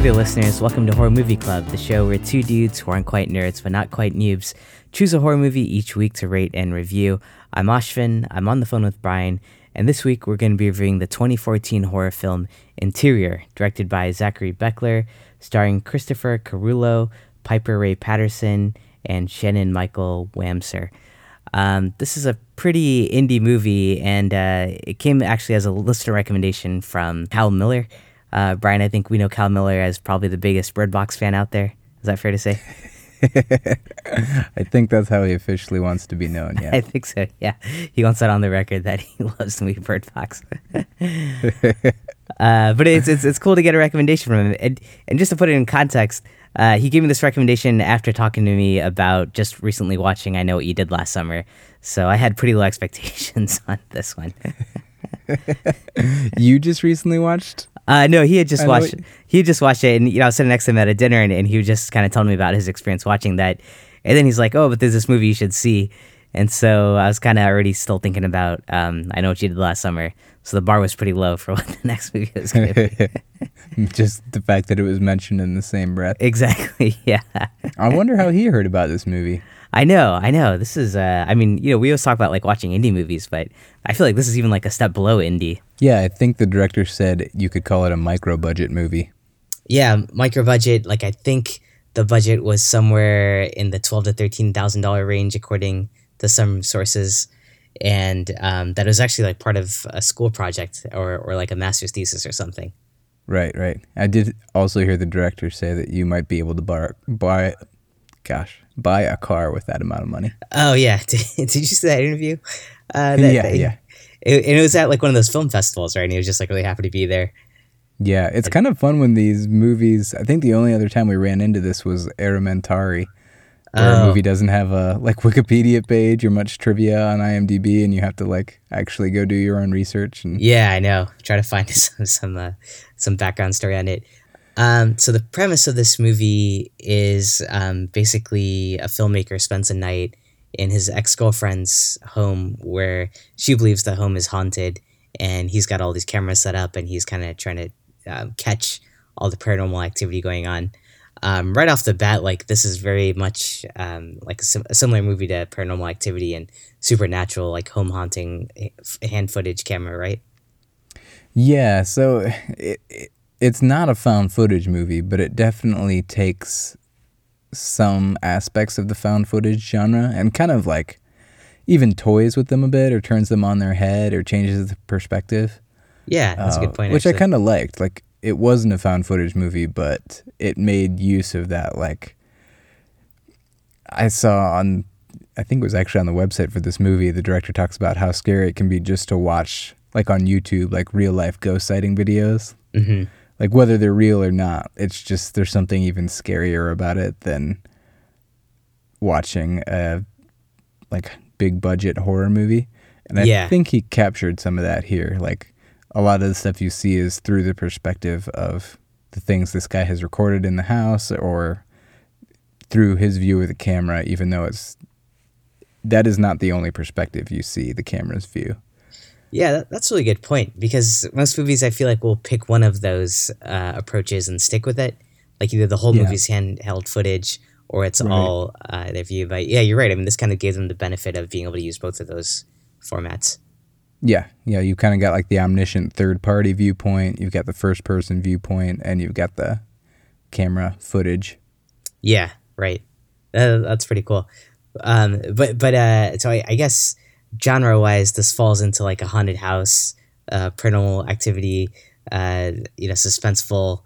Hey there, listeners. Welcome to Horror Movie Club, the show where two dudes who aren't quite nerds but not quite noobs choose a horror movie each week to rate and review. I'm Ashvin, I'm on the phone with Brian, and this week we're going to be reviewing the 2014 horror film Interior, directed by Zachary Beckler, starring Christopher Carullo, Piper Ray Patterson, and Shannon Michael Wamser. Um, this is a pretty indie movie, and uh, it came actually as a listener recommendation from Cal Miller. Uh, Brian, I think we know Cal Miller as probably the biggest Bird Box fan out there. Is that fair to say? I think that's how he officially wants to be known. Yeah, I think so. Yeah, he wants that on the record that he loves the movie Bird Box. uh, but it's, it's it's cool to get a recommendation from him. And, and just to put it in context, uh, he gave me this recommendation after talking to me about just recently watching I Know What You Did Last Summer. So I had pretty low expectations on this one. you just recently watched uh, no, he had just watched. He had just watched it, and you know, I was sitting next to him at a dinner, and, and he was just kind of telling me about his experience watching that. And then he's like, "Oh, but there's this movie you should see." And so I was kind of already still thinking about. Um, I know what you did last summer, so the bar was pretty low for what the next movie was going to be. just the fact that it was mentioned in the same breath. Exactly. Yeah. I wonder how he heard about this movie. I know, I know. This is, uh, I mean, you know, we always talk about like watching indie movies, but I feel like this is even like a step below indie. Yeah, I think the director said you could call it a micro budget movie. Yeah, micro budget. Like I think the budget was somewhere in the twelve to thirteen thousand dollar range, according to some sources, and um, that was actually like part of a school project or or like a master's thesis or something. Right, right. I did also hear the director say that you might be able to buy buy gosh, buy a car with that amount of money. Oh yeah, did, did you see that interview? Uh, that, yeah, yeah. It, and it was at like one of those film festivals, right? And he was just like really happy to be there. Yeah, it's kind of fun when these movies. I think the only other time we ran into this was Aramentari, where oh. a movie doesn't have a like Wikipedia page or much trivia on IMDb, and you have to like actually go do your own research. And yeah, I know. Try to find some some uh, some background story on it. Um, so the premise of this movie is um, basically a filmmaker spends a night in his ex girlfriend's home where she believes the home is haunted, and he's got all these cameras set up, and he's kind of trying to um, catch all the paranormal activity going on. Um, right off the bat, like this is very much um, like a, sim- a, similar movie to Paranormal Activity and Supernatural, like home haunting hand footage camera, right? Yeah. So it, it it's not a found footage movie, but it definitely takes some aspects of the found footage genre and kind of like even toys with them a bit or turns them on their head or changes the perspective. Yeah, that's uh, a good point. Which actually. I kind of liked. Like it wasn't a found footage movie, but it made use of that. Like I saw on, I think it was actually on the website for this movie. The director talks about how scary it can be just to watch, like on YouTube, like real life ghost sighting videos. Mm-hmm like whether they're real or not. It's just there's something even scarier about it than watching a like big budget horror movie. And I yeah. think he captured some of that here. Like a lot of the stuff you see is through the perspective of the things this guy has recorded in the house or through his view of the camera, even though it's that is not the only perspective you see, the camera's view. Yeah, that, that's a really good point because most movies I feel like will pick one of those uh, approaches and stick with it. Like either the whole yeah. movie's handheld footage or it's right. all uh, their view. But yeah, you're right. I mean, this kind of gave them the benefit of being able to use both of those formats. Yeah, yeah. You kind of got like the omniscient third party viewpoint. You've got the first person viewpoint, and you've got the camera footage. Yeah, right. Uh, that's pretty cool. Um, but but uh, so I, I guess genre wise, this falls into like a haunted house, uh, paranormal activity, uh, you know, suspenseful,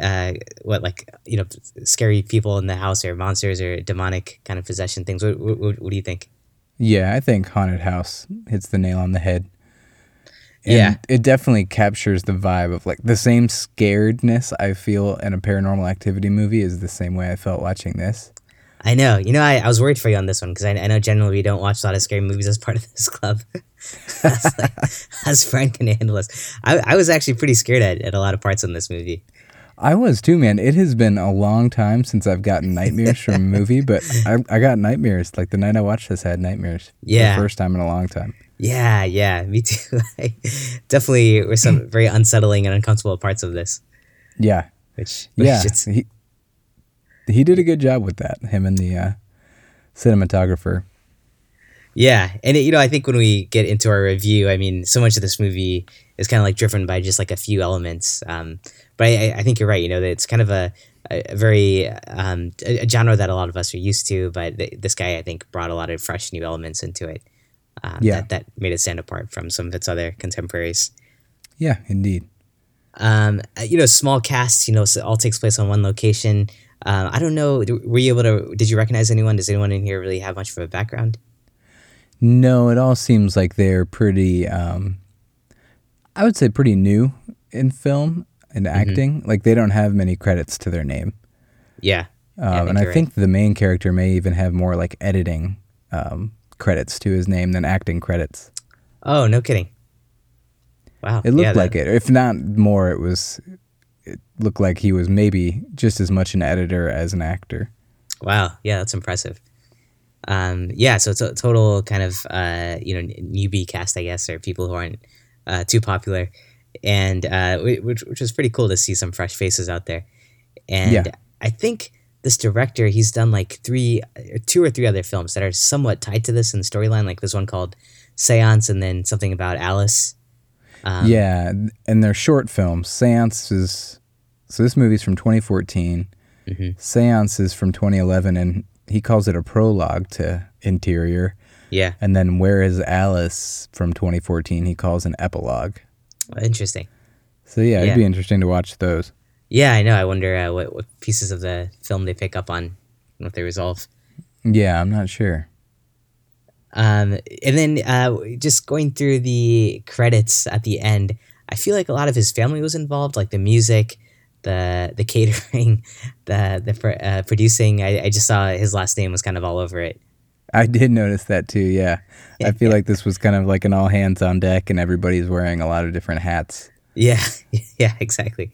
uh, what like you know, scary people in the house or monsters or demonic kind of possession things. What, what, what do you think? Yeah, I think haunted house hits the nail on the head. And yeah, it definitely captures the vibe of like the same scaredness I feel in a paranormal activity movie is the same way I felt watching this. I know. You know, I, I was worried for you on this one because I, I know generally we don't watch a lot of scary movies as part of this club. as, like, as Frank can handle this. I, I was actually pretty scared at, at a lot of parts in this movie. I was too, man. It has been a long time since I've gotten nightmares from a movie, but I, I got nightmares. Like the night I watched this, I had nightmares. Yeah. the first time in a long time. Yeah, yeah, me too. definitely were some very unsettling and uncomfortable parts of this. Yeah, Which, which yeah, it's- he he did a good job with that. Him and the uh, cinematographer. Yeah, and it, you know, I think when we get into our review, I mean, so much of this movie is kind of like driven by just like a few elements. Um, but I, I think you're right. You know, that it's kind of a, a very um, a, a genre that a lot of us are used to. But th- this guy, I think, brought a lot of fresh new elements into it. Um, Yeah. that, that made it stand apart from some of its other contemporaries. Yeah, indeed. Um, uh, you know, small cast. You know, so it all takes place on one location. Um, I don't know. Were you able to? Did you recognize anyone? Does anyone in here really have much of a background? No, it all seems like they're pretty. Um, I would say pretty new in film and Mm-hmm. acting. Like they don't have many credits to their name. Yeah. Yeah, I Um, and I right. think the main character may even have more like editing um, credits to his name than acting credits. Oh, no kidding. Wow. It looked yeah, that- like it. If not more, it was. It looked like he was maybe just as much an editor as an actor. Wow. Yeah, that's impressive. Um, yeah, so it's a total kind of uh, you know newbie cast, I guess, or people who aren't uh, too popular, and uh, which which was pretty cool to see some fresh faces out there. And Yeah. I think this director, he's done like three, or two or three other films that are somewhat tied to this in the storyline, like this one called Seance, and then something about Alice. Um, yeah, and they're short films. Seance is so this movie's from 2014. Mhm. Seance is from 2011, and he calls it a prologue to Interior. Yeah. And then Where is Alice from 2014? He calls an epilogue. Interesting. So yeah, Yeah. it'd be interesting to watch those. Yeah, I know. I wonder uh, what, what pieces of the film they pick up on, what they resolve. Yeah, I'm not sure. Um, and then uh, just going through the credits at the end, I feel like a lot of his family was involved, like the music, the the catering, the the uh, producing. I, I just saw his last name was kind of all over it. I did notice that too. Yeah, I feel like this was kind of like an all hands on deck, and everybody's wearing a lot of different hats. Yeah, yeah, exactly.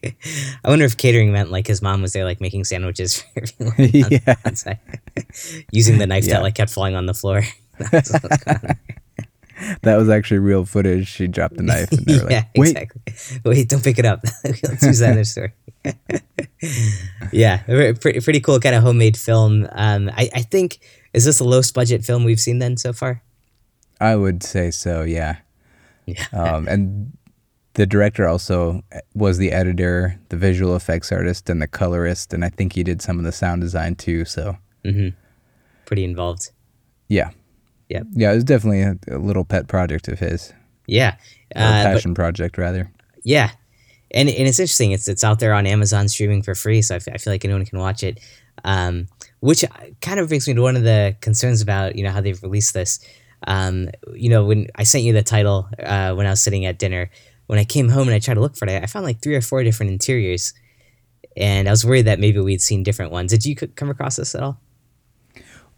I wonder if catering meant like his mom was there, like making sandwiches for everyone on, Yeah. on using the knife Yeah. that like kept falling on the floor. That's what was going. That was actually real footage. She dropped the knife, and they were yeah, like, "Wait, exactly. Wait, don't pick it up. Let's use that story. yeah, pretty, pretty cool kind of homemade film. Um, I, I think is this the lowest budget film we've seen then so far? I would say so. Yeah. Yeah. Um, and the director also was the editor, the visual effects artist, and the colorist, and I think he did some of the sound design too. So hmm Pretty involved. yeah, Yep. yeah, it was definitely a, a little pet project of his, Yeah. Uh, but passion project rather. yeah. And, and it's interesting. It's it's out there on Amazon streaming for free, so I, f- I feel like anyone can watch it. Um, which kind of brings me to one of the concerns about you know how they've released this. Um, you know, when I sent you the title uh, when I was sitting at dinner, when I came home and I tried to look for it, I found like three or four different interiors, and I was worried that maybe we'd seen different ones. Did you c- come across this at all?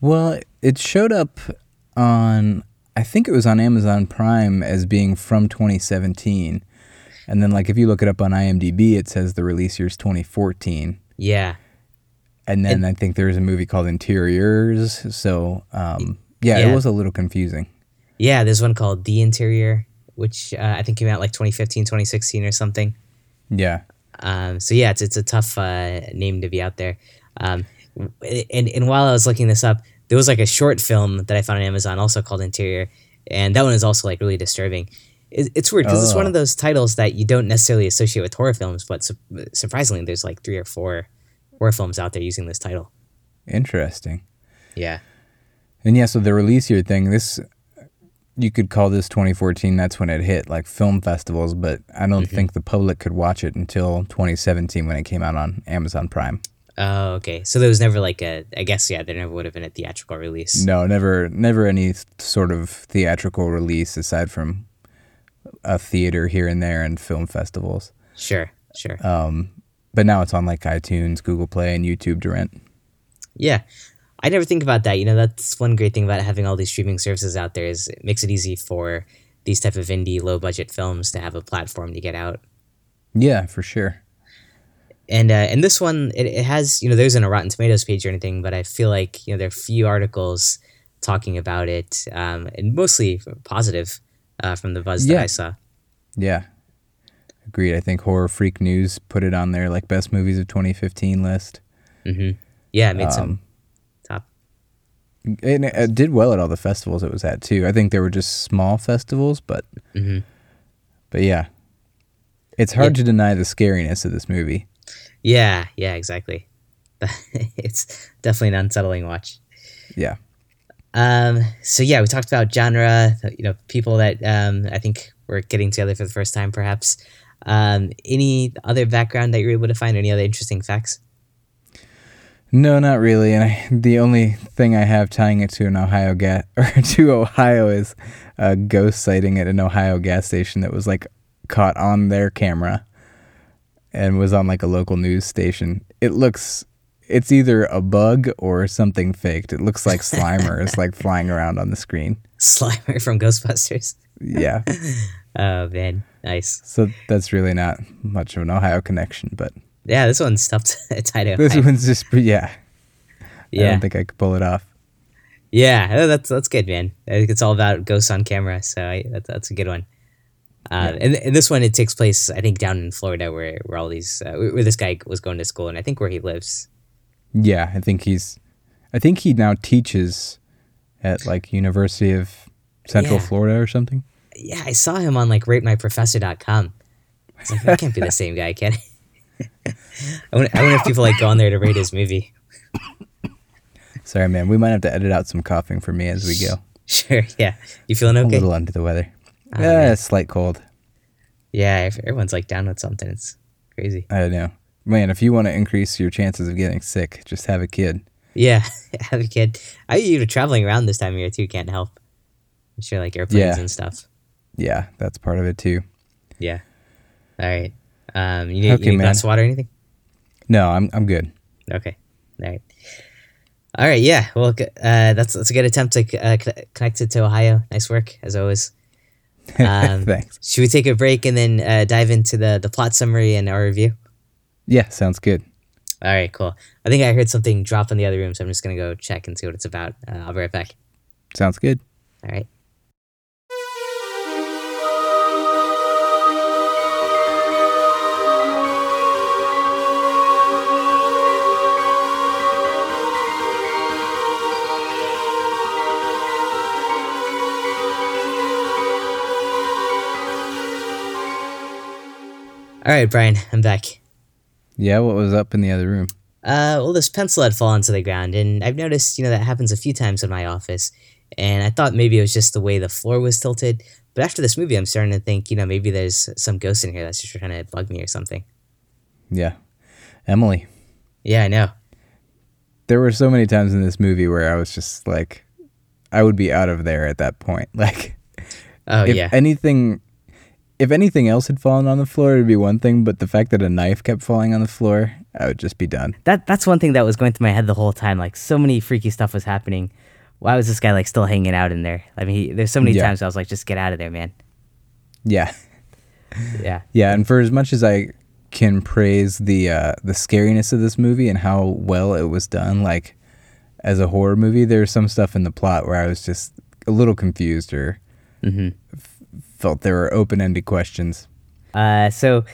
Well, it showed up on I think it was on Amazon Prime as being from 2017. And then like if you look it up on IMDb, it says the release year's 2014. Yeah, And then I think there's a movie called Interiors. So um, yeah, Yeah. it was a little confusing. yeah. There's one called The Interior, which uh, I think came out like 2015, 2016 or something. Yeah. Um, so yeah, it's it's a tough uh, name to be out there. Um, and and while I was looking this up, there was like a short film that I found on Amazon also called Interior, and that one is also like really disturbing. It, it's weird because it's one of oh. those titles that you don't necessarily associate with horror films, but su- surprisingly, there's like three or four horror films out there using this title. Interesting. Yeah, And yeah, so the release year thing, this you could call this 2014. That's when it hit like film festivals, but I don't mm-hmm. think the public could watch it until 2017 when it came out on Amazon Prime. Oh, okay. So there was never like a. I guess yeah, there never would have been a theatrical release. No, never, never any sort of theatrical release aside from a theater here and there and film festivals. Sure, sure. Um, but now it's on like iTunes, Google Play, and YouTube to rent. Yeah. I never think about that. You know, that's one great thing about having all these streaming services out there is it makes it easy for these type of indie low budget films to have a platform to get out. Yeah, for sure. And uh, and this one it, it has, you know, there isn't a Rotten Tomatoes page or anything, but I feel like, you know, there are a few articles talking about it, um, and mostly positive uh, from the buzz that I saw. Yeah. Agreed. I think Horror Freak News put it on their like best movies of 2015 list. hmm Yeah, it made Um, some top. And it, it did well at all the festivals it was at too. I think there were just small festivals, but hmm but yeah, it's hard Yeah. to deny the scariness of this movie. Yeah, yeah, exactly. it's definitely an unsettling watch. Yeah. Um, so yeah, we talked about genre, you know, people that um, I think were getting together for the first time, perhaps. Um, any other background that you're able to find, any other interesting facts? No, not really. And I, the only thing I have tying it to an Ohio gas or to Ohio is a ghost sighting at an Ohio gas station that was like caught on their camera and was on like a local news station. It looks it's either a bug or something faked. It looks like Slimer is like flying around on the screen. Slimer from Ghostbusters. Yeah. Oh man, nice. So that's really not much of an Ohio connection, but Yeah, this one's tough to tie to. this one's just yeah. Yeah. I don't think I could pull it off. yeah, oh, that's that's good, man. I think it's all about ghosts on camera, so I, that's that's a good one. Uh, and, and this one it takes place, I think, down in Florida, where where all these uh, where this guy was going to school, and I think where he lives. Yeah, I think he's I think he now teaches at like University of Central Yeah. Florida or something. Yeah, I saw him on like ratemyprofessor.com. I was like, that can't be the same guy, can it? I wonder, I wonder if people like go on there to rate his movie. Sorry, man. We might have to edit out some coughing for me as we go. Sure, yeah. You feeling okay? A little under the weather. Yeah, slight cold. Yeah, if everyone's like down with something, it's crazy. I know. Man, if you want to increase your chances of getting sick, just have a kid. Yeah, have a kid. I you know traveling around this time of year too can't help. I'm sure like airplanes Yeah. and stuff. Yeah, that's part of it too. Yeah. All right. Um, you need, Okay, you need glass of water or anything? No, I'm I'm good. Okay. All right. All right. Yeah. Well, uh, that's that's a good attempt to uh, connect it to Ohio. Nice work as always. Um, Thanks. Should we take a break and then uh, dive into the the plot summary and our review? Yeah, sounds good. All right. Cool. I think I heard something drop in the other room, so I'm just gonna go check and see what it's about. Uh, I'll be right back. Sounds good. All right. All right, Brian, I'm back. Yeah, what was up in the other room? Uh, well, this pencil had fallen to the ground, and I've noticed, you know, that happens a few times in my office. And I thought maybe it was just the way the floor was tilted. But after this movie, I'm starting to think, you know, maybe there's some ghost in here that's just trying to bug me or something. Yeah. Emily. Yeah, I know. There were so many times in this movie where I was just like I would be out of there at that point. Like Oh, if yeah. anything if anything else had fallen on the floor it'd be one thing, but the fact that a knife kept falling on the floor, I would just be done. That that's one thing that was going through my head the whole time. Like so many freaky stuff was happening. Why was this guy like still hanging out in there? I mean, he, there's so many Yeah. times I was like, just get out of there, man. Yeah. Yeah. Yeah, and for as much as I can praise the uh, the scariness of this movie and how well it was done, like as a horror movie, there's some stuff in the plot where I was just a little confused or hmm f- felt there were open ended questions. Uh, so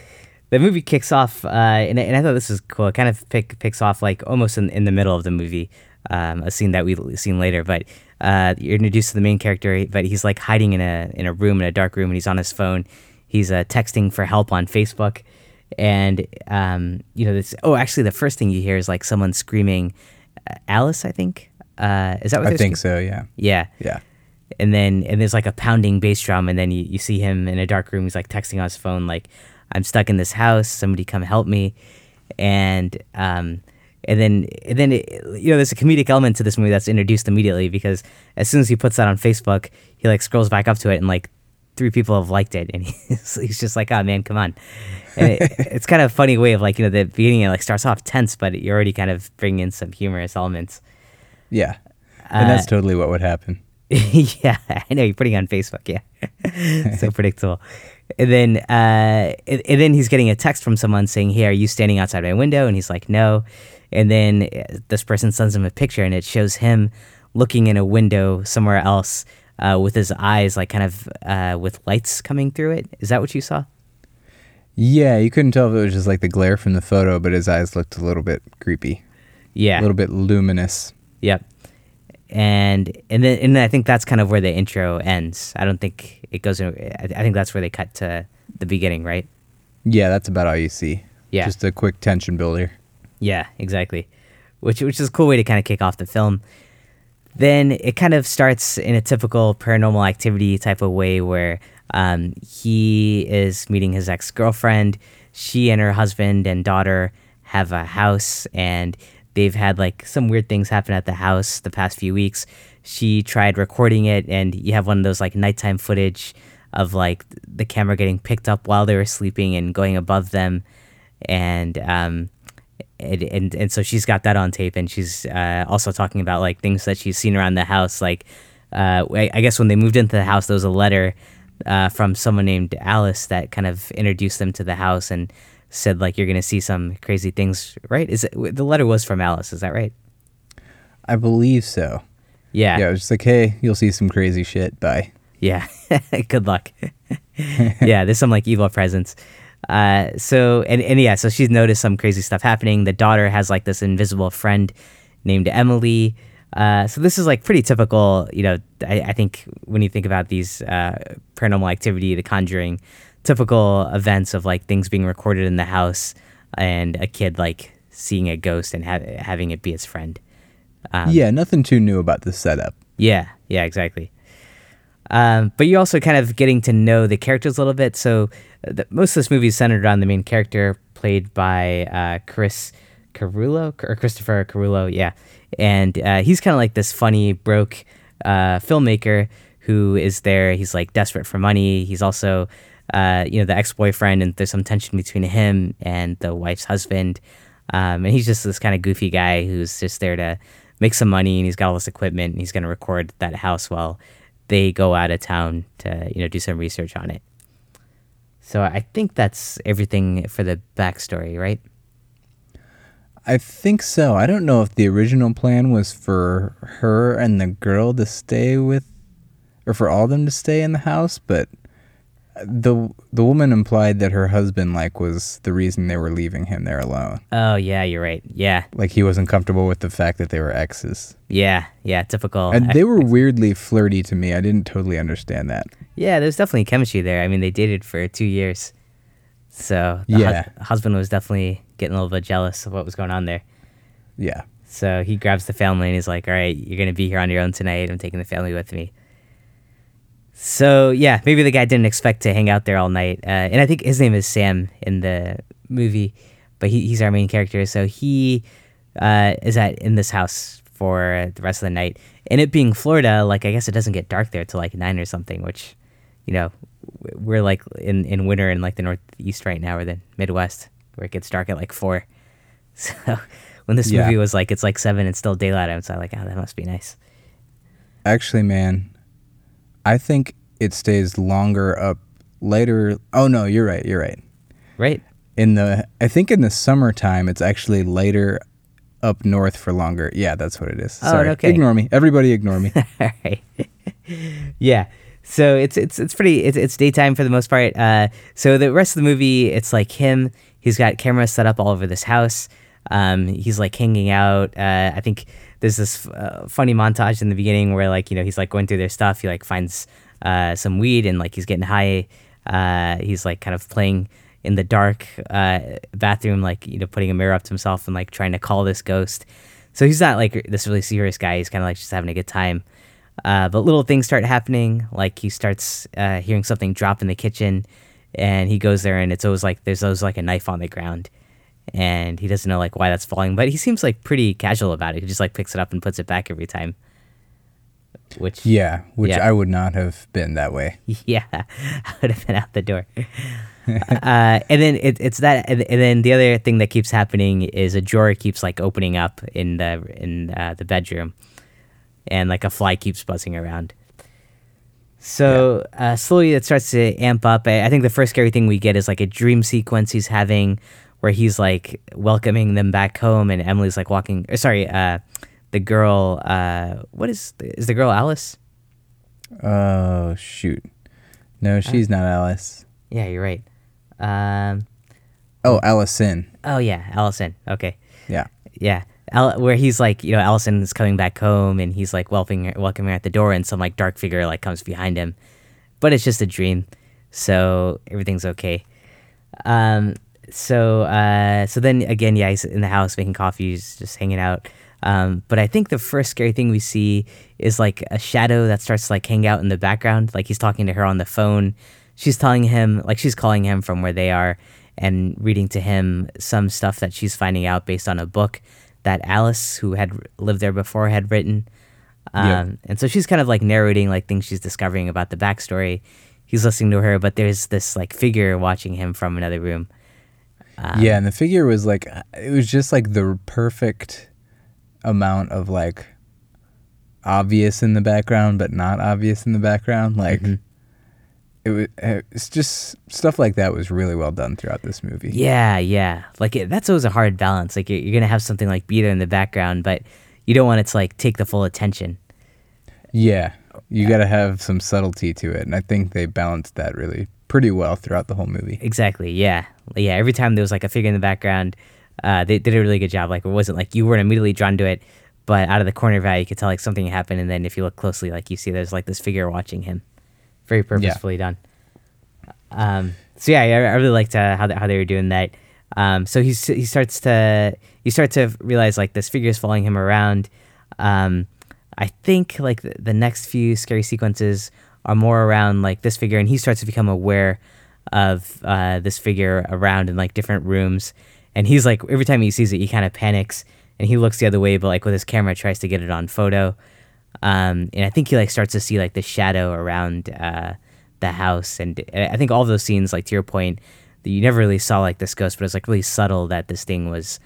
the movie kicks off, uh, and, I- and I thought this was cool. It kind of pick, picks off like almost in, in the middle of the movie, um, a scene that we've seen later. But uh, you're introduced to the main character, but he's like hiding in a in a room in a dark room, and he's on his phone. He's uh, texting for help on Facebook, and um, you know this. Oh, actually, the first thing you hear is like someone screaming, "Alice!" I think. Uh, is that what I think screaming? so, yeah. Yeah Yeah. And then and there's like a pounding bass drum and then you, you see him in a dark room he's like texting on his phone like i'm stuck in this house somebody come help me and um and then and then it, you know there's a comedic element to this movie that's introduced immediately because as soon as he puts that on facebook he like scrolls back up to it and like three people have liked it and he's, he's just like oh man come on and it, it's kind of a funny way of like you know the beginning it like starts off tense but you're already kind of bringing in some humorous elements Yeah. And Uh, that's totally what would happen. yeah, I know you're putting it on Facebook. Yeah, so predictable. And then, uh, and, and then he's getting a text from someone saying, "Hey, are you standing outside my window?" And he's like, "No." And then uh, this person sends him a picture, and it shows him looking in a window somewhere else uh, with his eyes, like kind of uh, with lights coming through it. Is that what you saw? Yeah, you couldn't tell if it was just like the glare from the photo, but his eyes looked a little bit creepy, Yeah. a little bit luminous. Yep. And and then and I think that's kind of where the intro ends. I don't think it goes. In, I I think that's where they cut to the beginning, right? Yeah, that's about all you see. Yeah. Just a quick tension builder. Yeah, exactly. Which which is a cool way to kind of kick off the film. Then it kind of starts in a typical paranormal activity type of way where um, he is meeting his ex girlfriend. She and her husband and daughter have a house, and they've had like some weird things happen at the house the past few weeks. She tried recording it, and you have one of those like nighttime footage of like the camera getting picked up while they were sleeping and going above them, and um, and, and and so she's got that on tape, and she's uh, also talking about like things that she's seen around the house. Like, uh, I, I guess when they moved into the house, there was a letter uh, from someone named Alice that kind of introduced them to the house and said like you're gonna see some crazy things. Right? Is it the letter was from Alice? Is that right? I believe so. Yeah. Yeah, it was just like, hey, you'll see some crazy shit. Bye. Yeah. Good luck. yeah, there's some like evil presence. Uh, so and, and yeah, so she's noticed some crazy stuff happening. The daughter has like this invisible friend named Emily. Uh, so this is like pretty typical, you know. I, I think when you think about these uh, paranormal activity, The Conjuring, typical events of like things being recorded in the house and a kid like seeing a ghost and ha- having it be its friend. Um, yeah, nothing too new about the setup. yeah, yeah, exactly. Um, but you're also kind of getting to know the characters a little bit. So uh, the, most of this movie is centered around the main character, played by uh, Chris Carullo or Christopher Carullo, yeah. And uh, he's kind of like this funny, broke uh, filmmaker who is there. He's like desperate for money. He's also, uh, you know, the ex-boyfriend, and there's some tension between him and the wife's husband. Um, and he's just this kind of goofy guy who's just there to make some money, and he's got all this equipment, and he's going to record that house while they go out of town to, you know, do some research on it. So I think that's everything for the backstory, right? I think so. I don't know if the original plan was for her and the girl to stay with, or for all of them to stay in the house, but the the woman implied that her husband like was the reason they were leaving him there alone. Oh yeah, you're right. Yeah, Like he wasn't comfortable with the fact that they were exes, yeah, yeah. Typical. and they were weirdly flirty to me. I didn't totally understand that. yeah, there's definitely chemistry there. I mean, they dated for two years, so the hus- Yeah. husband was definitely getting a little bit jealous of what was going on there. Yeah, So he grabs the family and he's like, "All right, you're gonna be here on your own tonight. I'm taking the family with me." So yeah, maybe the guy didn't expect to hang out there all night, uh, and I think his name is Sam in the movie, but he, he's our main character. So he uh, is at in this house for the rest of the night, and it being Florida, like I guess it doesn't get dark there till like nine or something, which you know we're like in in winter in like the northeast right now or the Midwest where it gets dark at like four. So when this Yeah. movie was like it's like seven and still daylight outside, like oh that must be nice. actually, man, I think it stays longer up later. Oh no, you're right. You're right. Right? in the I think in the summertime it's actually later up north for longer. Yeah, that's what it is. Oh, Sorry. okay. Ignore me. Everybody ignore me. All right. yeah. So it's it's it's pretty it's it's daytime for the most part. Uh, so the rest of the movie, it's like him. He's got cameras set up all over this house. Um, he's like hanging out. Uh, I think there's this uh, funny montage in the beginning where like you know he's like going through their stuff. He like finds uh, some weed and like he's getting high. Uh, he's like kind of playing in the dark uh, bathroom, like you know putting a mirror up to himself and like trying to call this ghost. So he's not like this really serious guy. He's kind of like just having a good time. Uh, but little things start happening. Like he starts uh, hearing something drop in the kitchen, and he goes there, and it's always like there's always like a knife on the ground, and he doesn't know like why that's falling. But he seems like pretty casual about it. He just like picks it up and puts it back every time. Which yeah, which Yeah. I would not have been that way. yeah, I would have been out the door. uh, and then it, it's that, and, and then the other thing that keeps happening is a drawer keeps like opening up in the in uh, the bedroom, and like a fly keeps buzzing around. So uh, slowly it starts to amp up. I, I think the first scary thing we get is like a dream sequence he's having, where he's like welcoming them back home, and Emily's like walking. Or sorry, uh, the girl. Uh, what is is the girl Alice? Oh shoot. No, Uh, she's not Alice. Yeah, you're right. Um, Oh, Allison. Oh yeah, Allison. Okay. Yeah. Yeah. Al- where he's like, you know, Allison is coming back home and he's like welcoming her, welcoming her at the door and some like dark figure like comes behind him. But it's just a dream. So everything's okay. Um so uh so then again, yeah, he's in the house making coffee, he's just hanging out. Um, but I think the first scary thing we see is like a shadow that starts to like hang out in the background. Like he's talking to her on the phone. She's telling him, like she's calling him from where they are and reading to him some stuff that she's finding out based on a book that Alice, who had lived there before, had written. Um, Yep. And so she's kind of like narrating like things she's discovering about the backstory. He's listening to her, but there's this like figure watching him from another room. Um, yeah, and the figure was like it was just like the perfect amount of like obvious in the background but not obvious in the background like Mhm. it was it's just stuff like that was really well done throughout this movie. Yeah, yeah. Like it, that's always a hard balance. Like you're, you're gonna have something like be there in the background, but you don't want it to like take the full attention. Yeah. You got to have some subtlety to it and I think they balanced that really pretty well throughout the whole movie. Exactly. Yeah. Yeah. Every time there was like a figure in the background, uh, they did a really good job. Like it wasn't like you weren't immediately drawn to it, but out of the corner of your eye, you could tell like something happened, and then if you look closely, like you see there's like this figure watching him. Very purposefully done. Um, so yeah, I, I really liked uh, how they, how they were doing that. Um, so he's, he starts to you start to realize like this figure is following him around. Um, I think like the, the next few scary sequences are more around like this figure, and he starts to become aware of uh, this figure around in like different rooms. And he's like every time he sees it, he kind of panics and he looks the other way, but like with his camera tries to get it on photo. Um, and I think he like starts to see like the shadow around uh, the house, and uh, I think all those scenes, like to your point, that you never really saw like this ghost, but it's like really subtle that this thing was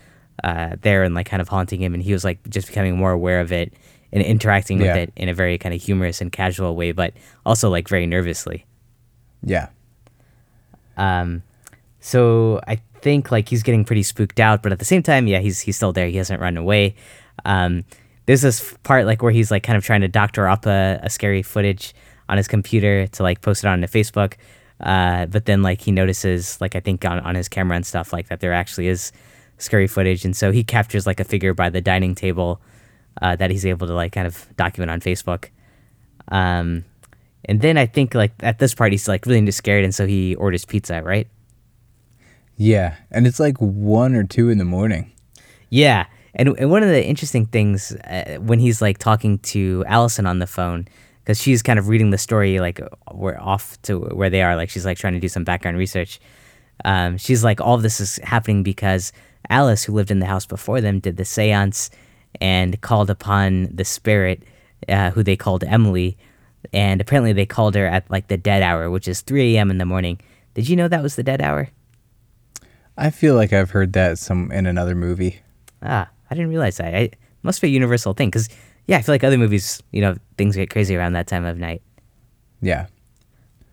uh, there and like kind of haunting him, and he was like just becoming more aware of it and interacting with it in a very kind of humorous and casual way, but also like very nervously. Yeah. Um, so I think like he's getting pretty spooked out, but at the same time, yeah, he's he's still there. He hasn't run away. Um, there's this part like where he's like kind of trying to doctor up a, a scary footage on his computer to like post it onto Facebook. Uh, but then like he notices like I think on, on his camera and stuff like that there actually is scary footage, and so he captures like a figure by the dining table uh, that he's able to like kind of document on Facebook. Um, and then I think like at this part he's like really into scared, and so he orders pizza, right? Yeah. And it's like 1 or 2 in the morning. Yeah, and and one of the interesting things uh, when he's like talking to Allison on the phone, because she's kind of reading the story like we're off to where they are, like she's like trying to do some background research. Um, she's like, all of this is happening because Alice, who lived in the house before them, did the séance and called upon the spirit, uh, who they called Emily, and apparently they called her at like the dead hour, which is 3 a.m. in the morning. Did you know that was the dead hour? I feel like I've heard that some in another movie. Ah, I didn't realize that. I, it must be a universal thing because, yeah, I feel like other movies, you know, things get crazy around that time of night. Yeah.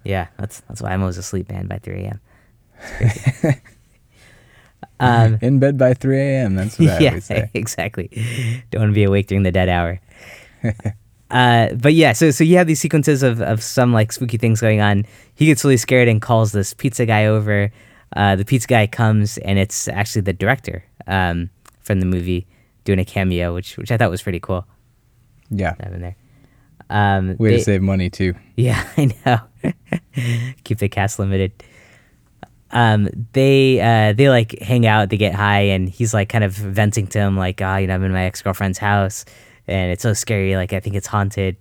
Yeah, that's that's why I'm always asleep, man, by 3 a.m. Um, In bed by 3 a.m. That's what I yeah, always say. exactly. Don't want to be awake during the dead hour. uh, but yeah, so so you have these sequences of, of some like spooky things going on. He gets really scared and calls this pizza guy over. Uh, the pizza guy comes and it's actually the director um, from the movie doing a cameo, which which I thought was pretty cool. Yeah. in there. Um, Way they- to save money too. yeah, I know. Keep the cast limited. Um, they uh, they like hang out, they get high, and he's like kind of venting to him, like, ah, you know, I'm in my ex girlfriend's house, and it's so scary. Like, I think it's haunted.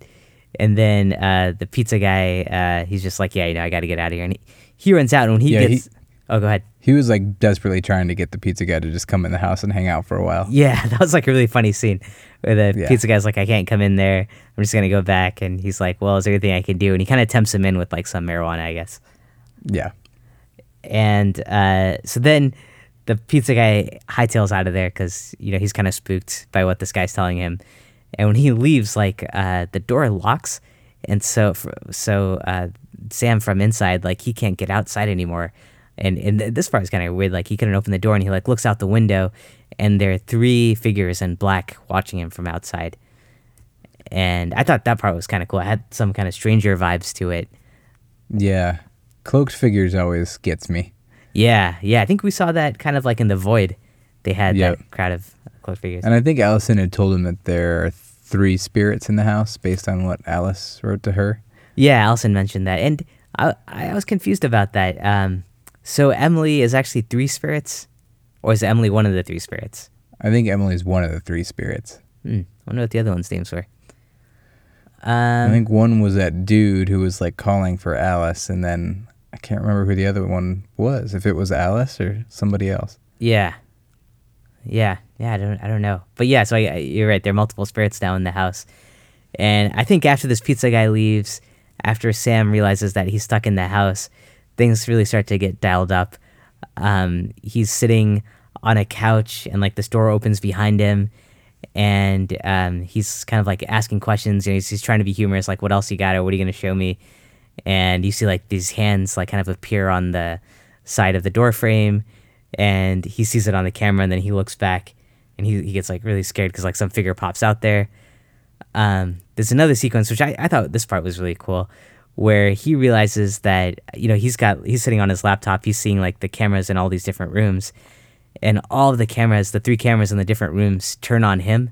And then uh, the pizza guy, uh, he's just like, yeah, you know, I got to get out of here. And he, he runs out, and when he Yeah, he- gets, oh, go ahead. He was like desperately trying to get the pizza guy to just come in the house and hang out for a while. Yeah, that was like a really funny scene where the Yeah. pizza guy's like, I can't come in there. I'm just gonna go back, and he's like, Well, is there anything I can do? And he kind of tempts him in with like some marijuana, I guess. Yeah. And uh, so then the pizza guy hightails out of there because you know he's kind of spooked by what this guy's telling him, and when he leaves, like uh, the door locks, and so so uh, Sam from inside like he can't get outside anymore, and and this part is kind of weird. Like he couldn't open the door, and he like looks out the window, and there are three figures in black watching him from outside, and I thought that part was kind of cool. It had some kind of stranger vibes to it. Yeah. Cloaked figures always gets me. Yeah, yeah. I think we saw that kind of like in the void. They had Yep. that crowd of cloaked figures. And I think Allison had told him that there are three spirits in the house based on what Alice wrote to her. Yeah, Allison mentioned that, and I I was confused about that. Um, so Emily is actually three spirits, or is Emily one of the three spirits? I think Emily's one of the three spirits. Hmm. I wonder what the other one's names were. Um, I think one was that dude who was like calling for Alice, and then can't remember who the other one was. If it was Alice or somebody else. yeah, yeah, yeah. I don't I don't know, but yeah. So I, you're right. There are multiple spirits now in the house, and I think after this pizza guy leaves, after Sam realizes that he's stuck in the house, things really start to get dialed up. Um, he's sitting on a couch, and like this door opens behind him, and um, he's kind of like asking questions. He's, he's trying to be humorous, like, "What else you got? Or what are you gonna show me?" And you see like these hands like kind of appear on the side of the door frame, and he sees it on the camera, and then he looks back, and he he gets like really scared because like some figure pops out there. Um, there's another sequence which I, I thought this part was really cool, where he realizes that you know he's got he's sitting on his laptop, he's seeing like the cameras in all these different rooms, and all of the cameras, the three cameras in the different rooms, turn on him.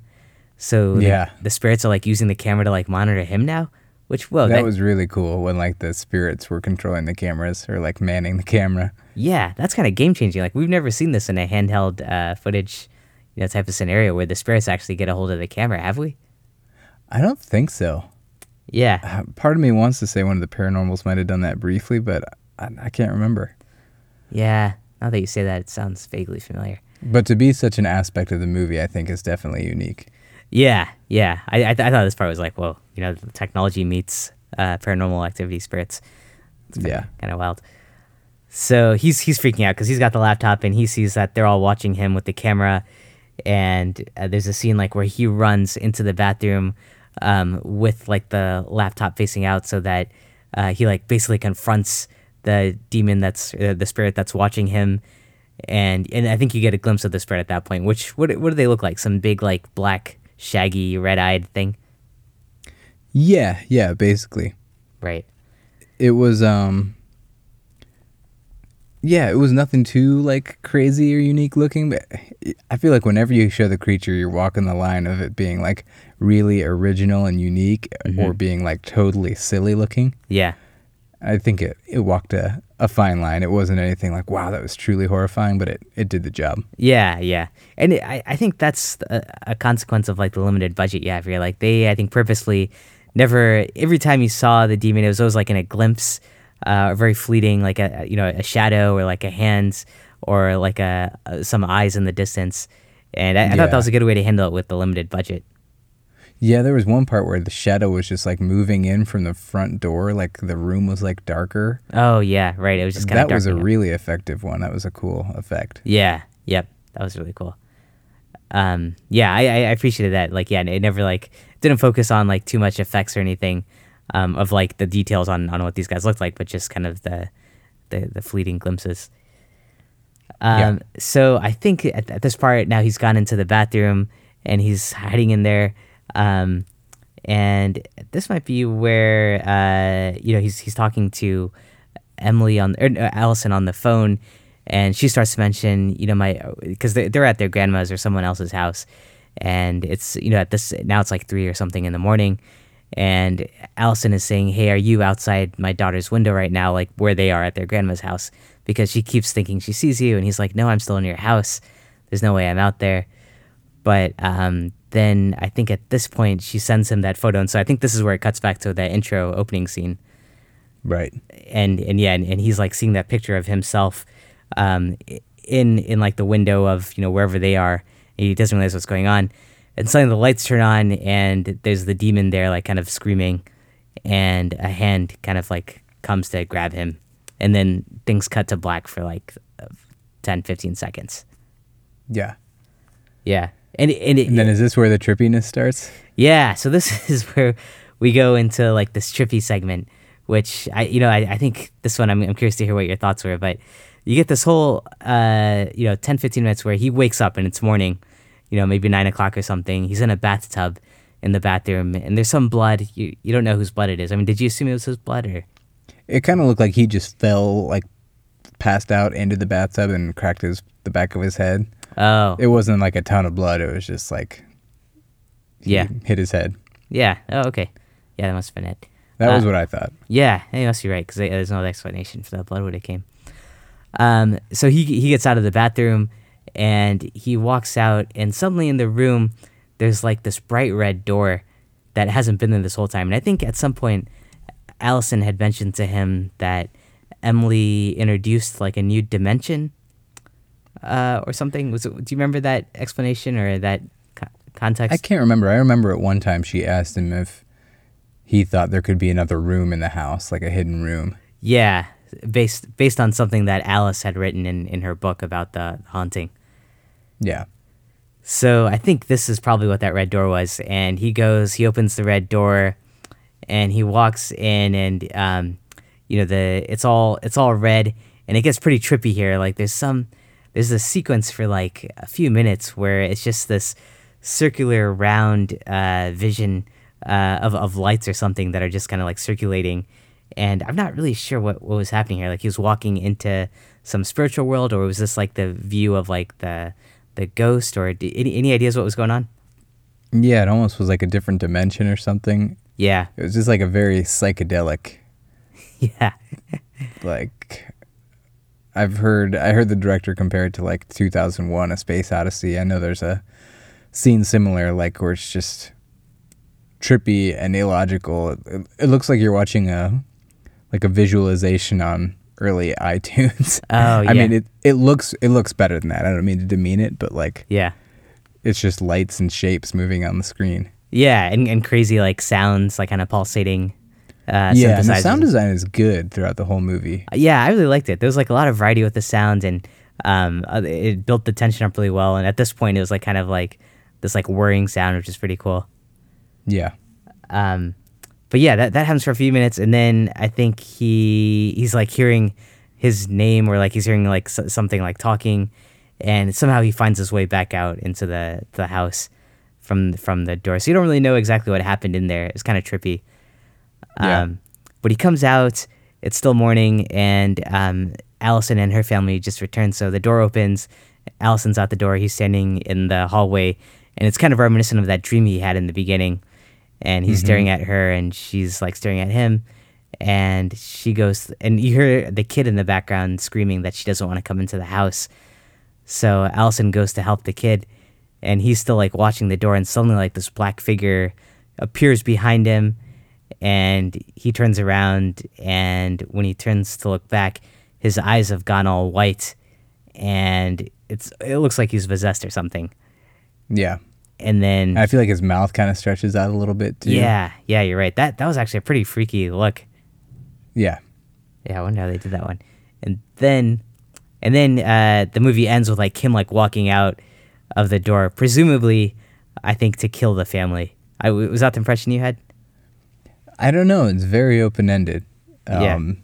So the- Yeah. the, spirits are like using the camera to like monitor him now, which whoa, that, was really cool when like the spirits were controlling the cameras or like manning the camera. Yeah, that's kind of game changing. Like we've never seen this in a handheld uh, footage, you know, type of scenario where the spirits actually get a hold of the camera. Have we? I don't think so. Yeah, Uh, Part of me wants to say one of the paranormals might have done that briefly, but I, I can't remember. yeah. Now that you say that, it sounds vaguely familiar. But to be such an aspect of the movie, I think is definitely unique. Yeah, yeah. I I, th- I thought this part was like, whoa, you know, technology meets uh, paranormal activity spirits. Yeah. kind of wild. So he's he's freaking out because he's got the laptop and he sees that they're all watching him with the camera, and uh, there's a scene like where he runs into the bathroom um, with like the laptop facing out, so that uh, he like basically confronts the demon that's uh, the spirit that's watching him, and and I think you get a glimpse of the spirit at that point. Which what what do they look like? Some big like black shaggy red eyed thing, Yeah, yeah, basically. right? It was um Yeah, it was nothing too like crazy or unique looking, but I feel like whenever you show the creature, you're walking the line of it being like really original and unique or being like totally silly looking. Yeah. I think it, it walked a, a fine line. It wasn't anything like, wow, that was truly horrifying, but it, it did the job. Yeah, yeah, and it, I I think that's a, a consequence of like the limited budget you have here. Like they, I think purposely never every time you saw the demon, it was always like in a glimpse, uh, very fleeting, like a you know a shadow or like a hand or like a, a some eyes in the distance. And I, I thought that was a good way to handle it with the limited budget. Yeah, there was one part where the shadow was just like moving in from the front door, like the room was like darker. Oh yeah, right. It was just kind That was a really effective one. That was a cool effect. Yeah. Yep. That was really cool. Um, yeah, I, I appreciated that. Like, yeah, it never like didn't focus on like too much effects or anything, um, of like the details on, on what these guys looked like, but just kind of the, the, the fleeting glimpses. Um, so I think at, at this part now he's gone into the bathroom and he's hiding in there. Um, and this might be where, uh, you know, he's, he's talking to Emily on, or uh, Allison on the phone and she starts to mention, you know, my, because they're, they're at their grandma's or someone else's house. And it's, you know, at this, now it's like three or something in the morning. And Allison is saying, Hey, are you outside my daughter's window right now? Like where they are at their grandma's house? Because she keeps thinking she sees you. And he's like, No, I'm still in your house. There's no way I'm out there. But um, then I think at this point, she sends him that photo. And so I think this is where it cuts back to that intro opening scene Right. and and yeah, and, and he's like seeing that picture of himself um, in in like the window of you know wherever they are. And he doesn't realize what's going on, and suddenly the lights turn on, and there's the demon there, like kind of screaming, and a hand kind of like comes to grab him, and then things cut to black for like uh, 10, 15 seconds. Yeah. Yeah, and and, it, And then is this where the trippiness starts? Yeah, so this is where we go into like this trippy segment, which I, you know, I, I think this one I'm, I'm curious to hear what your thoughts were, but you get this whole, uh, you know, 10, 15 minutes where he wakes up and it's morning, you know, maybe nine o'clock or something. He's in a bathtub in the bathroom and there's some blood. You, you don't know whose blood it is. I mean, did you assume it was his blood or? It kind of looked like he just fell like passed out into the bathtub and cracked his the back of his head. Oh, It wasn't like a ton of blood. It was just like he Yeah. hit his head. yeah. Oh, okay. Yeah, that must have been it. That was Uh, what I thought. Yeah, you must be right because there's no other explanation for that blood when it came. Um, so he he gets out of the bathroom and he walks out, and suddenly in the room, there's like this bright red door that hasn't been there this whole time. And I think at some point, Allison had mentioned to him that Emily introduced like a new dimension, uh, or something. Was it, do you remember that explanation or that co- context? I can't remember. I remember at one time she asked him if he thought there could be another room in the house, like a hidden room. Yeah, based based on something that Alice had written in, in her book about the haunting. Yeah. So I think this is probably what that red door was. And he goes, he opens the red door, and he walks in, and um, you know the it's all it's all red, and it gets pretty trippy here. Like there's some there's a sequence for like a few minutes where it's just this circular round uh, vision uh, of of lights or something that are just kind of like circulating. And I'm not really sure what, what was happening here. Like he was walking into some spiritual world, or was this like the view of like the the ghost, or d- any any ideas what was going on? Yeah, it almost was like a different dimension or something. Yeah, It was just like a very psychedelic yeah, like I've heard I heard the director compare it to like 2001 A Space Odyssey. I know there's a scene similar like where it's just trippy and illogical. It, it looks like you're watching a like a visualization on early iTunes. Oh, I yeah. I mean it it looks it looks better than that. I don't mean to demean it, but like yeah, it's just lights and shapes moving on the screen. yeah, and and crazy like sounds, like kind of pulsating. Uh, yeah, and the sound design is good throughout the whole movie. Yeah, I really liked it. There was like a lot of variety with the sound, and um, uh, it built the tension up really well. And at this point, it was like kind of like this like whirring sound, which is pretty cool. Yeah. Um, but yeah, that that happens for a few minutes, and then I think he he's like hearing his name, or like he's hearing like s- something like talking, and somehow he finds his way back out into the the house from from the door. So you don't really know exactly what happened in there. It's kind of trippy. Yeah. Um, but he comes out. It's still morning, and um, Allison and her family just returned. So the door opens. Allison's out the door. He's standing in the hallway, and it's kind of reminiscent of that dream he had in the beginning. And he's staring at her, and she's like staring at him. And she goes, and you hear the kid in the background screaming that she doesn't want to come into the house. So Allison goes to help the kid, and he's still like watching the door, and suddenly like this black figure appears behind him, and he turns around, and when he turns to look back, his eyes have gone all white, and it's it looks like he's possessed or something. Yeah. And then I feel like his mouth kind of stretches out a little bit too. yeah, yeah, you're right. That that was actually a pretty freaky look. Yeah. Yeah, I wonder how they did that one. And then, and then uh, the movie ends with like him like walking out of the door, presumably, I think to kill the family. I was that the impression you had? I don't know. It's very open ended. Yeah. Um,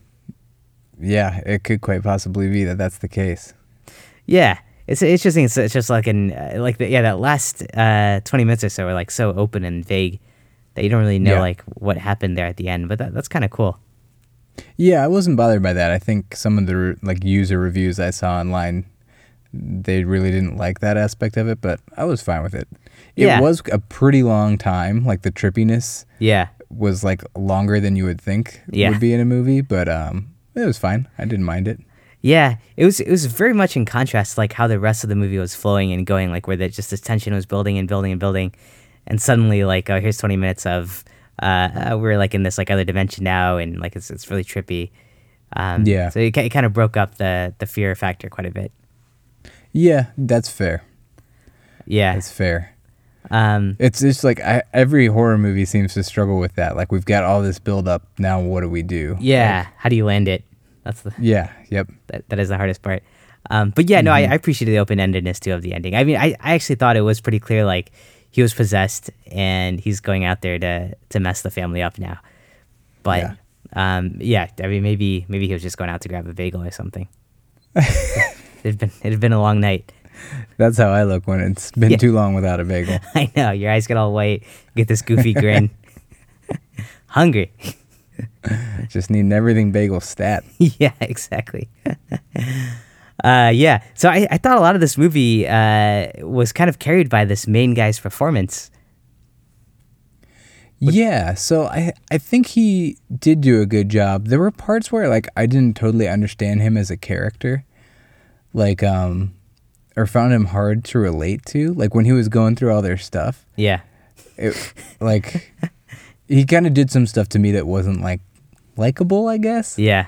yeah, it could quite possibly be that that's the case. Yeah, it's it's just it's, it's just like an uh, like the, yeah that last uh, twenty minutes or so are like so open and vague that you don't really know Yeah. like what happened there at the end. But that, that's kind of cool. Yeah, I wasn't bothered by that. I think some of the re- like user reviews I saw online, they really didn't like that aspect of it, but I was fine with it. It Yeah. was a pretty long time. Like the trippiness Yeah, was like longer than you would think Yeah. would be in a movie, but um, it was fine. I didn't mind it. Yeah, it was it was very much in contrast to like how the rest of the movie was flowing and going, like where the, just this tension was building and building and building, and suddenly like oh here's twenty minutes of uh, uh we're like in this like other dimension now and like it's it's really trippy. Um, Yeah. So it, it kind of broke up the the fear factor quite a bit. Yeah, that's fair. Yeah. That's fair. Um. It's just like I, every horror movie seems to struggle with that. Like we've got all this build up. Now what do we do? Yeah. How do you land it? That's the Yeah. Yep. that, that is the hardest part. Um, but yeah, no, Mm-hmm. I, I appreciated the open endedness too of the ending. I mean, I, I actually thought it was pretty clear, like he was possessed and he's going out there to to mess the family up now. But Yeah. um, yeah, I mean, maybe maybe he was just going out to grab a bagel or something. it'd been it had been a long night. That's how I look when it's been Yeah. too long without a bagel. I know your eyes get all white, get this goofy grin. Hungry. Just need an everything bagel stat. yeah, exactly. uh, yeah. So I, I thought a lot of this movie uh, was kind of carried by this main guy's performance. yeah, so I I think he did do a good job. There were parts where like I didn't totally understand him as a character. Like um or found him hard to relate to. Like when he was going through all their stuff. Yeah. It like he kind of did some stuff to me that wasn't like likable, I guess, Yeah.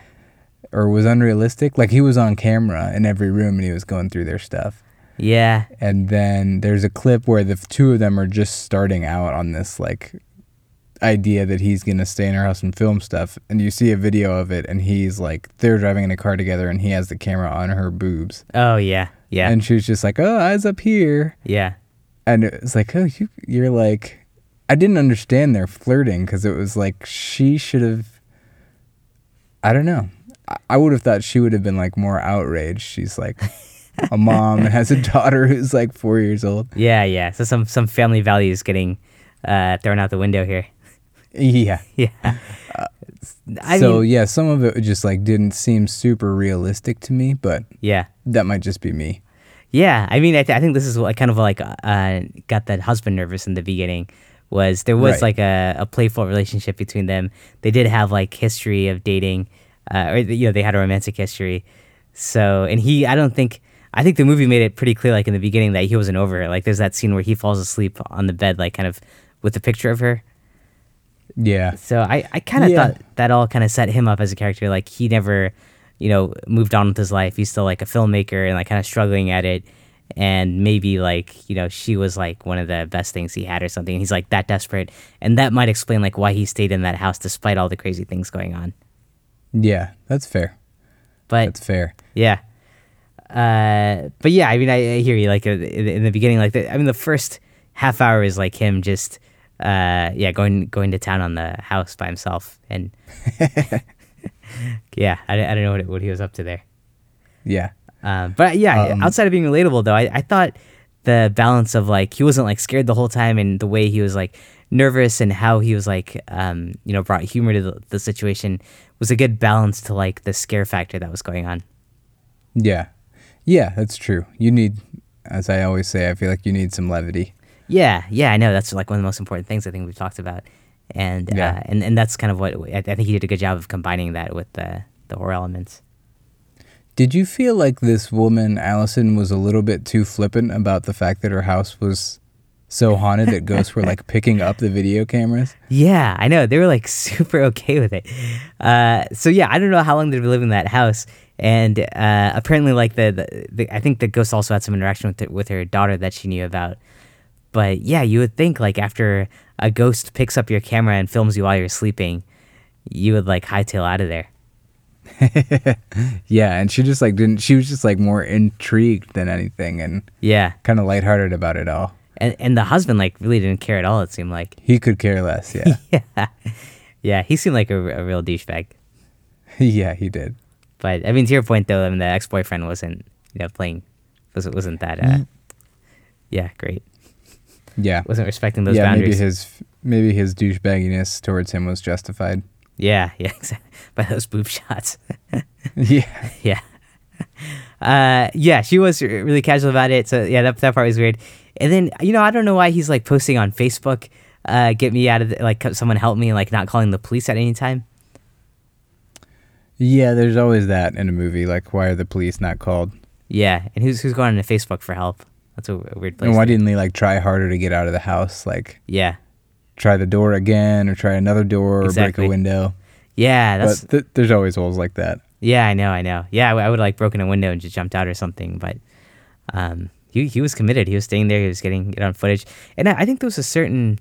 or was unrealistic. Like he was on camera in every room and he was going through their stuff. Yeah. And then there's a clip where the two of them are just starting out on this like idea that he's gonna stay in her house and film stuff. And you see a video of it, and he's like, they're driving in a car together, and he has the camera on her boobs, Oh yeah. Yeah. and she was just like, oh, eyes up here, yeah. and it was like, oh, you, you're like, I didn't understand their flirting because it was like she should have. I don't know. I- I would have thought she would have been like more outraged. She's like a mom and has a daughter who's like four years old. Yeah. Yeah. So some some family values getting uh, thrown out the window here. Yeah. Yeah. I so mean, yeah, some of it just like didn't seem super realistic to me, but yeah. that might just be me. Yeah, I mean, I, th- I think this is what kind of like uh, got that husband nervous in the beginning. Was there was Right. like a, a playful relationship between them? They did have like history of dating, uh, or you know they had a romantic history. So and he, I don't think, I think the movie made it pretty clear, like in the beginning, that he wasn't over her. Like there's that scene where he falls asleep on the bed, like kind of with a picture of her. Yeah. So I, I kind of Yeah. thought that all kind of set him up as a character. Like he never, you know, moved on with his life. He's still like a filmmaker and like kind of struggling at it. And maybe like, you know, she was like one of the best things he had or something. And he's like that desperate. And that might explain like why he stayed in that house despite all the crazy things going on. Yeah, that's fair. But That's fair. yeah. Uh, but yeah, I mean, I, I hear you. Like uh, in, in the beginning, like the, I mean, the first half hour is like him just, uh, yeah, going going to town on the house by himself, and yeah, I, I don't know what, what he was up to there. Yeah. Um, but yeah, Um, outside of being relatable though, I, I thought the balance of like he wasn't like scared the whole time, and the way he was like nervous and how he was like, um, you know, brought humor to the, the situation was a good balance to like the scare factor that was going on. Yeah. Yeah, that's true. You need as I always say, I feel like you need some levity. Yeah, yeah, I know. That's like one of the most important things I think we've talked about, and Yeah. uh, and and that's kind of what I, I think he did a good job of combining that with the the horror elements. Did you feel like this woman, Allison, was a little bit too flippant about the fact that her house was so haunted that ghosts were like picking up the video cameras? Yeah, I know. They were like super okay with it. Uh, so yeah, I don't know how long they'd been living in that house, and uh, apparently, like the, the, the I think the ghost also had some interaction with the, with her daughter that she knew about. But yeah, you would think like after a ghost picks up your camera and films you while you're sleeping, you would like hightail out of there. Yeah, and she just like didn't she was just like more intrigued than anything and Yeah, kind of lighthearted about it all. and and the husband like really didn't care at all. It seemed like. He could care less, yeah. yeah, yeah, he seemed like a, a real douchebag. yeah, he did. But I mean, to your point though, I mean, the ex boyfriend wasn't you know playing wasn't wasn't that uh, yeah great. Yeah. Wasn't respecting those yeah, boundaries. maybe his maybe his douchebagginess towards him was justified. yeah, yeah, exactly. By those boob shots. yeah. yeah. Uh, yeah, she was really casual about it. So yeah, that that part was weird. And then you know I don't know why he's like posting on Facebook, uh, get me out of the, like someone help me, like not calling the police at any time. Yeah, there's always that in a movie. Like, why are the police not called? Yeah, and who's who's going on to Facebook for help? That's a weird place. And why to- didn't they like try harder to get out of the house? Like, yeah, try the door again, or try another door, or break a window. yeah, that's But th- there's always holes like that. Yeah, I know, I know. Yeah, I, w- I would like broken a window and just jumped out or something. But um, he he was committed. He was staying there. He was getting it on footage. And I, I think there was a certain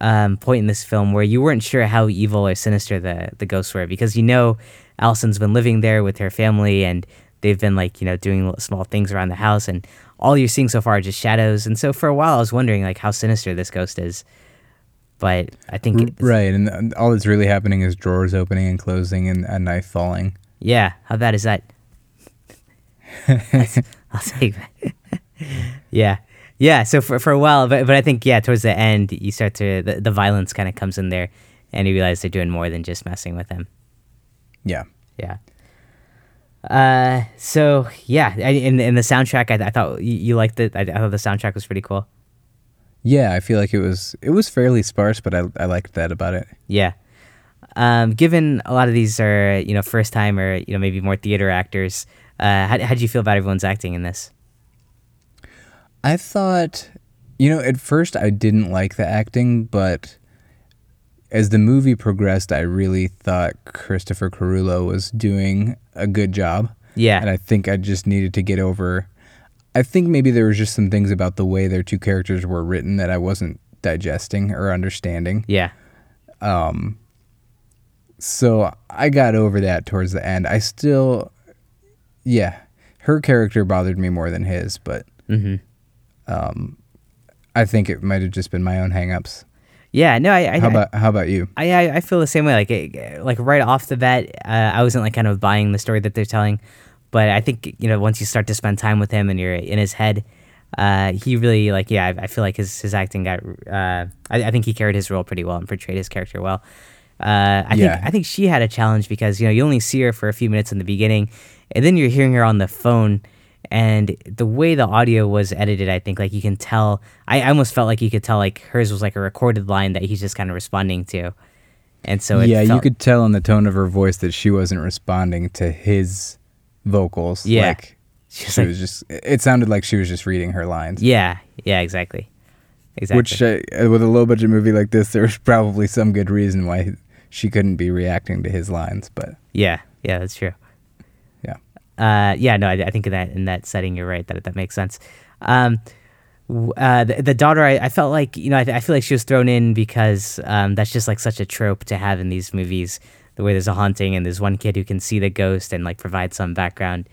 um, point in this film where you weren't sure how evil or sinister the the ghosts were because you know Allison's been living there with her family and they've been like you know doing small things around the house and all you're seeing so far are just shadows. And so for a while I was wondering like how sinister this ghost is. But I think it's- right, and all that's really happening is drawers opening and closing, and a knife falling. Yeah, how bad is that? I'll take that. yeah, yeah. So for for a while, but but I think yeah, towards the end, you start to the, the violence kind of comes in there, and you realize they're doing more than just messing with them. Yeah. Yeah. Uh, so yeah, in in the soundtrack, I, I thought you, you liked it. I, I thought the soundtrack was pretty cool. Yeah, I feel like it was it was fairly sparse, but I I liked that about it. Yeah. Um, given a lot of these are you know first time or you know maybe more theater actors, uh, how how do you feel about everyone's acting in this? I thought, you know, at first I didn't like the acting, but as the movie progressed, I really thought Christopher Carullo was doing a good job. Yeah. And I think I just needed to get over. I think maybe there was just some things about the way their two characters were written that I wasn't digesting or understanding. Yeah. So I got over that towards the end. I still, yeah, her character bothered me more than his, but Mm-hmm. I think it might have just been my own hangups. Yeah. No, I I, How about how about you? I, I I feel the same way. Like it, like right off the bat, uh, I wasn't like kind of buying the story that they're telling, but I think you know once you start to spend time with him and you're in his head, uh, he really like yeah. I, I feel like his his acting got. Uh, I, I think he carried his role pretty well and portrayed his character well. Uh, I Yeah. think I think she had a challenge because you know you only see her for a few minutes in the beginning, and then you're hearing her on the phone. And the way the audio was edited, I think like you can tell. I, I almost felt like you could tell like hers was like a recorded line that he's just kind of responding to, and so yeah, you could tell in the tone of her voice that she wasn't responding to his vocals. Yeah. Like she like- was just it sounded like she was just reading her lines. Yeah, yeah, exactly, exactly. Which uh, with a low budget movie like this there's probably some good reason why she couldn't be reacting to his lines, but yeah, yeah, that's true. Yeah. Uh, yeah, no, I, I think in that in that setting, you're right that that makes sense. Um, uh, the, the daughter, I, I felt like you know, I, I feel like she was thrown in because um, that's just like such a trope to have in these movies. The way there's a haunting and there's one kid who can see the ghost and like provide some background.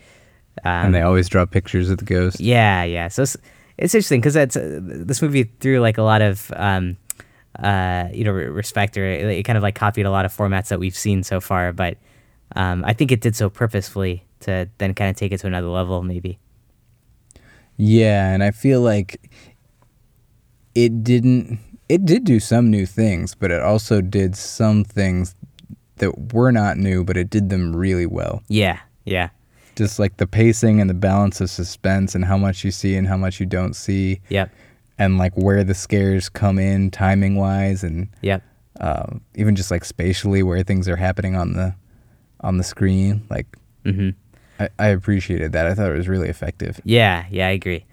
Um, and they always draw pictures of the ghost. Yeah, yeah. So it's, it's interesting because that's uh, this movie threw like a lot of um, uh, you know re- respect or it, it kind of like copied a lot of formats that we've seen so far, but um, I think it did so purposefully to then kind of take it to another level, maybe. Yeah, and I feel like it didn't it did do some new things, but it also did some things that were not new, but it did them really well. Yeah, yeah, Just like the pacing and the balance of suspense and how much you see and how much you don't see yep, and like where the scares come in timing wise and yep, uh, even just like spatially where things are happening on the on the screen. Like mm-hmm. I, I appreciated that. I thought it was really effective. Yeah, yeah, I agree.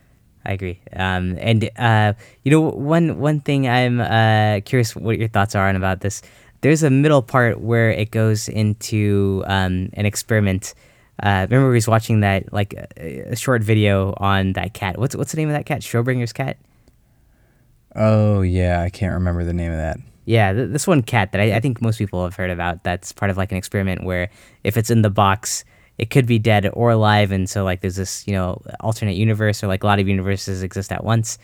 I agree. Um, and uh, you know, one one thing I'm uh, curious what your thoughts are on about this. There's a middle part where it goes into um, an experiment. Uh, remember, we was watching that like a, a short video on that cat. What's what's the name of that cat? Schrodinger's cat. Oh yeah, I can't remember the name of that. Yeah, th- this one cat that I, I think most people have heard about. That's part of like an experiment where if it's in the box, it could be dead or alive, and so like there's this you know alternate universe or like a lot of universes exist at once.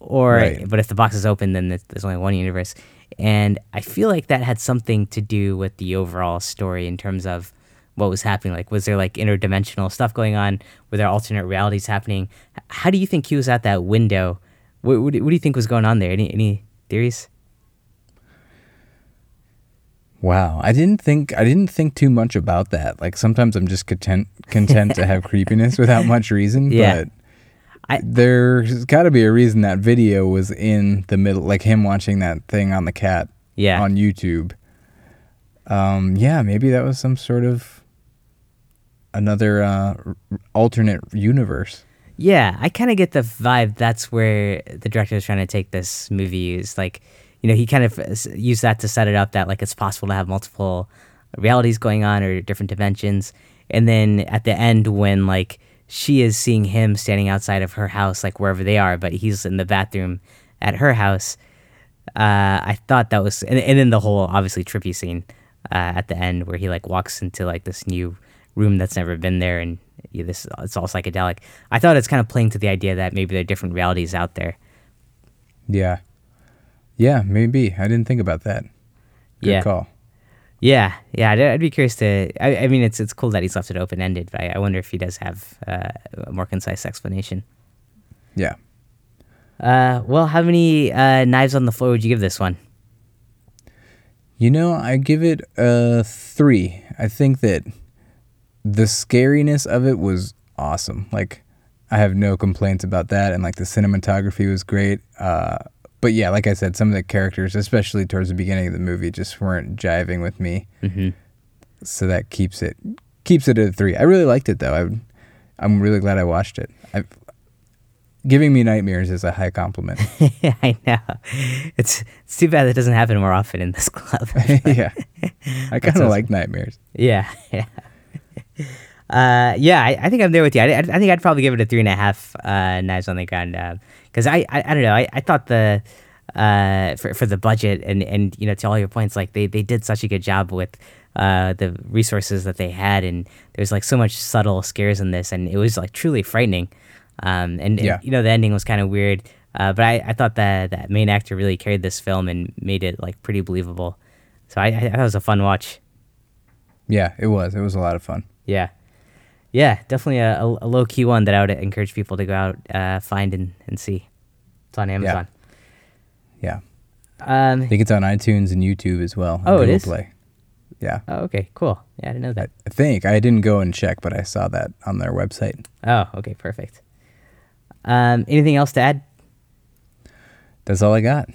Or Right. but if the box is open, then there's- only one universe, and I feel like that had something to do with the overall story in terms of what was happening. Like, was there like interdimensional stuff going on? Were there alternate realities happening? How do you think he was at that window? What, what, do- what do you think was going on there? Any any theories? Wow, I didn't think I didn't think too much about that. Like sometimes I'm just content content to have creepiness without much reason. Yeah. But I- there's got to be a reason that video was in the middle, like him watching that thing on the cat Yeah. on YouTube. Um, yeah, maybe that was some sort of another uh, alternate universe. Yeah, I kind of get the vibe that's where the director is trying to take this movie. Is like, you know, he kind of used that to set it up that like it's possible to have multiple realities going on or different dimensions. And then at the end, when like she is seeing him standing outside of her house, like wherever they are, but he's in the bathroom at her house. Uh, I thought that was, and, and then the whole obviously trippy scene uh, at the end where he like walks into like this new room that's never been there, and this it's all psychedelic. I thought it's kind of playing to the idea that maybe there are different realities out there. Yeah, yeah, maybe I didn't think about that. Good Yeah. call. Yeah, yeah, I'd, I'd be curious to. I, I mean, it's it's cool that he's left it open ended, but I, I wonder if he does have uh, a more concise explanation. Yeah. Uh, well, how many uh, knives on the floor would you give this one? You know, I give it a three. I think that the scariness of it was awesome. Like I have no complaints about that, and like the cinematography was great. Uh, but yeah, like I said, some of the characters, especially towards the beginning of the movie, just weren't jiving with me. Mm-hmm. So that keeps it keeps it at a three. I really liked it though. I, I'm really glad I watched it. i giving me nightmares is a high compliment. I know. It's it's too bad that doesn't happen more often in this club. yeah, I kind of like nightmares. Yeah, yeah. Uh, yeah, I, I think I'm there with you. I, I think I'd probably give it a three and a half uh, knives on the ground because I, I I don't know. I, I thought the uh for for the budget and and you know to all your points like they they did such a good job with uh the resources that they had and there's like so much subtle scares in this and it was like truly frightening. Um, and, Yeah. and you know the ending was kind of weird, uh, but I, I thought that that main actor really carried this film and made it like pretty believable. So I, I thought it was a fun watch. Yeah, it was. It was a lot of fun. Yeah. Yeah, definitely a, a, low key one that I would encourage people to go out, uh, find and, and see. It's on Amazon. Yeah, Um, I think it's on iTunes and YouTube as well. Oh, it Google is? Play. Yeah, oh, okay, cool. Yeah, I didn't know that. I think I didn't go and check, but I saw that on their website. Oh, okay, perfect. Um, anything else to add? That's all I got.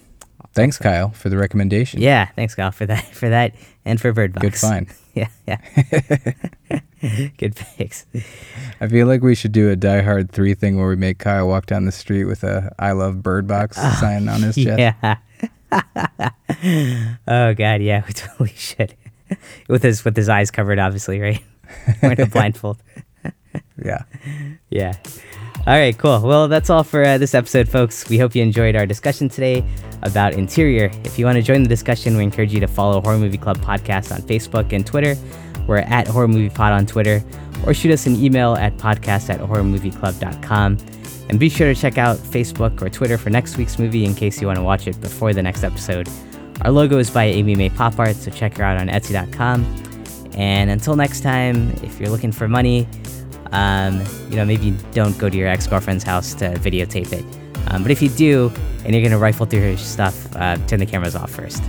Thanks, Kyle, for the recommendation. Yeah, thanks, Kyle, for that, for that, and for Bird Box. Good find. yeah, yeah. Good fix. I feel like we should do a Die Hard 3 thing where we make Kyle walk down the street with a I love Bird Box sign on his chest. Yeah. oh God, yeah, we totally should. with his with his eyes covered, obviously, right? Wearing a blindfold. Yeah. Yeah. All right, cool. Well, that's all for uh, this episode, folks. We hope you enjoyed our discussion today about Interior. If you want to join the discussion, we encourage you to follow Horror Movie Club Podcast on Facebook and Twitter. We're at Horror Movie Pod on Twitter, or shoot us an email at podcast at horrormovieclub.com. And be sure to check out Facebook or Twitter for next week's movie in case you want to watch it before the next episode. Our logo is by Amy May Pop Art, so check her out on Etsy.com. And until next time, if you're looking for money, um, you know, maybe don't go to your ex girlfriend's house to videotape it. Um, but if you do, and you're gonna rifle through her stuff, uh, turn the cameras off first.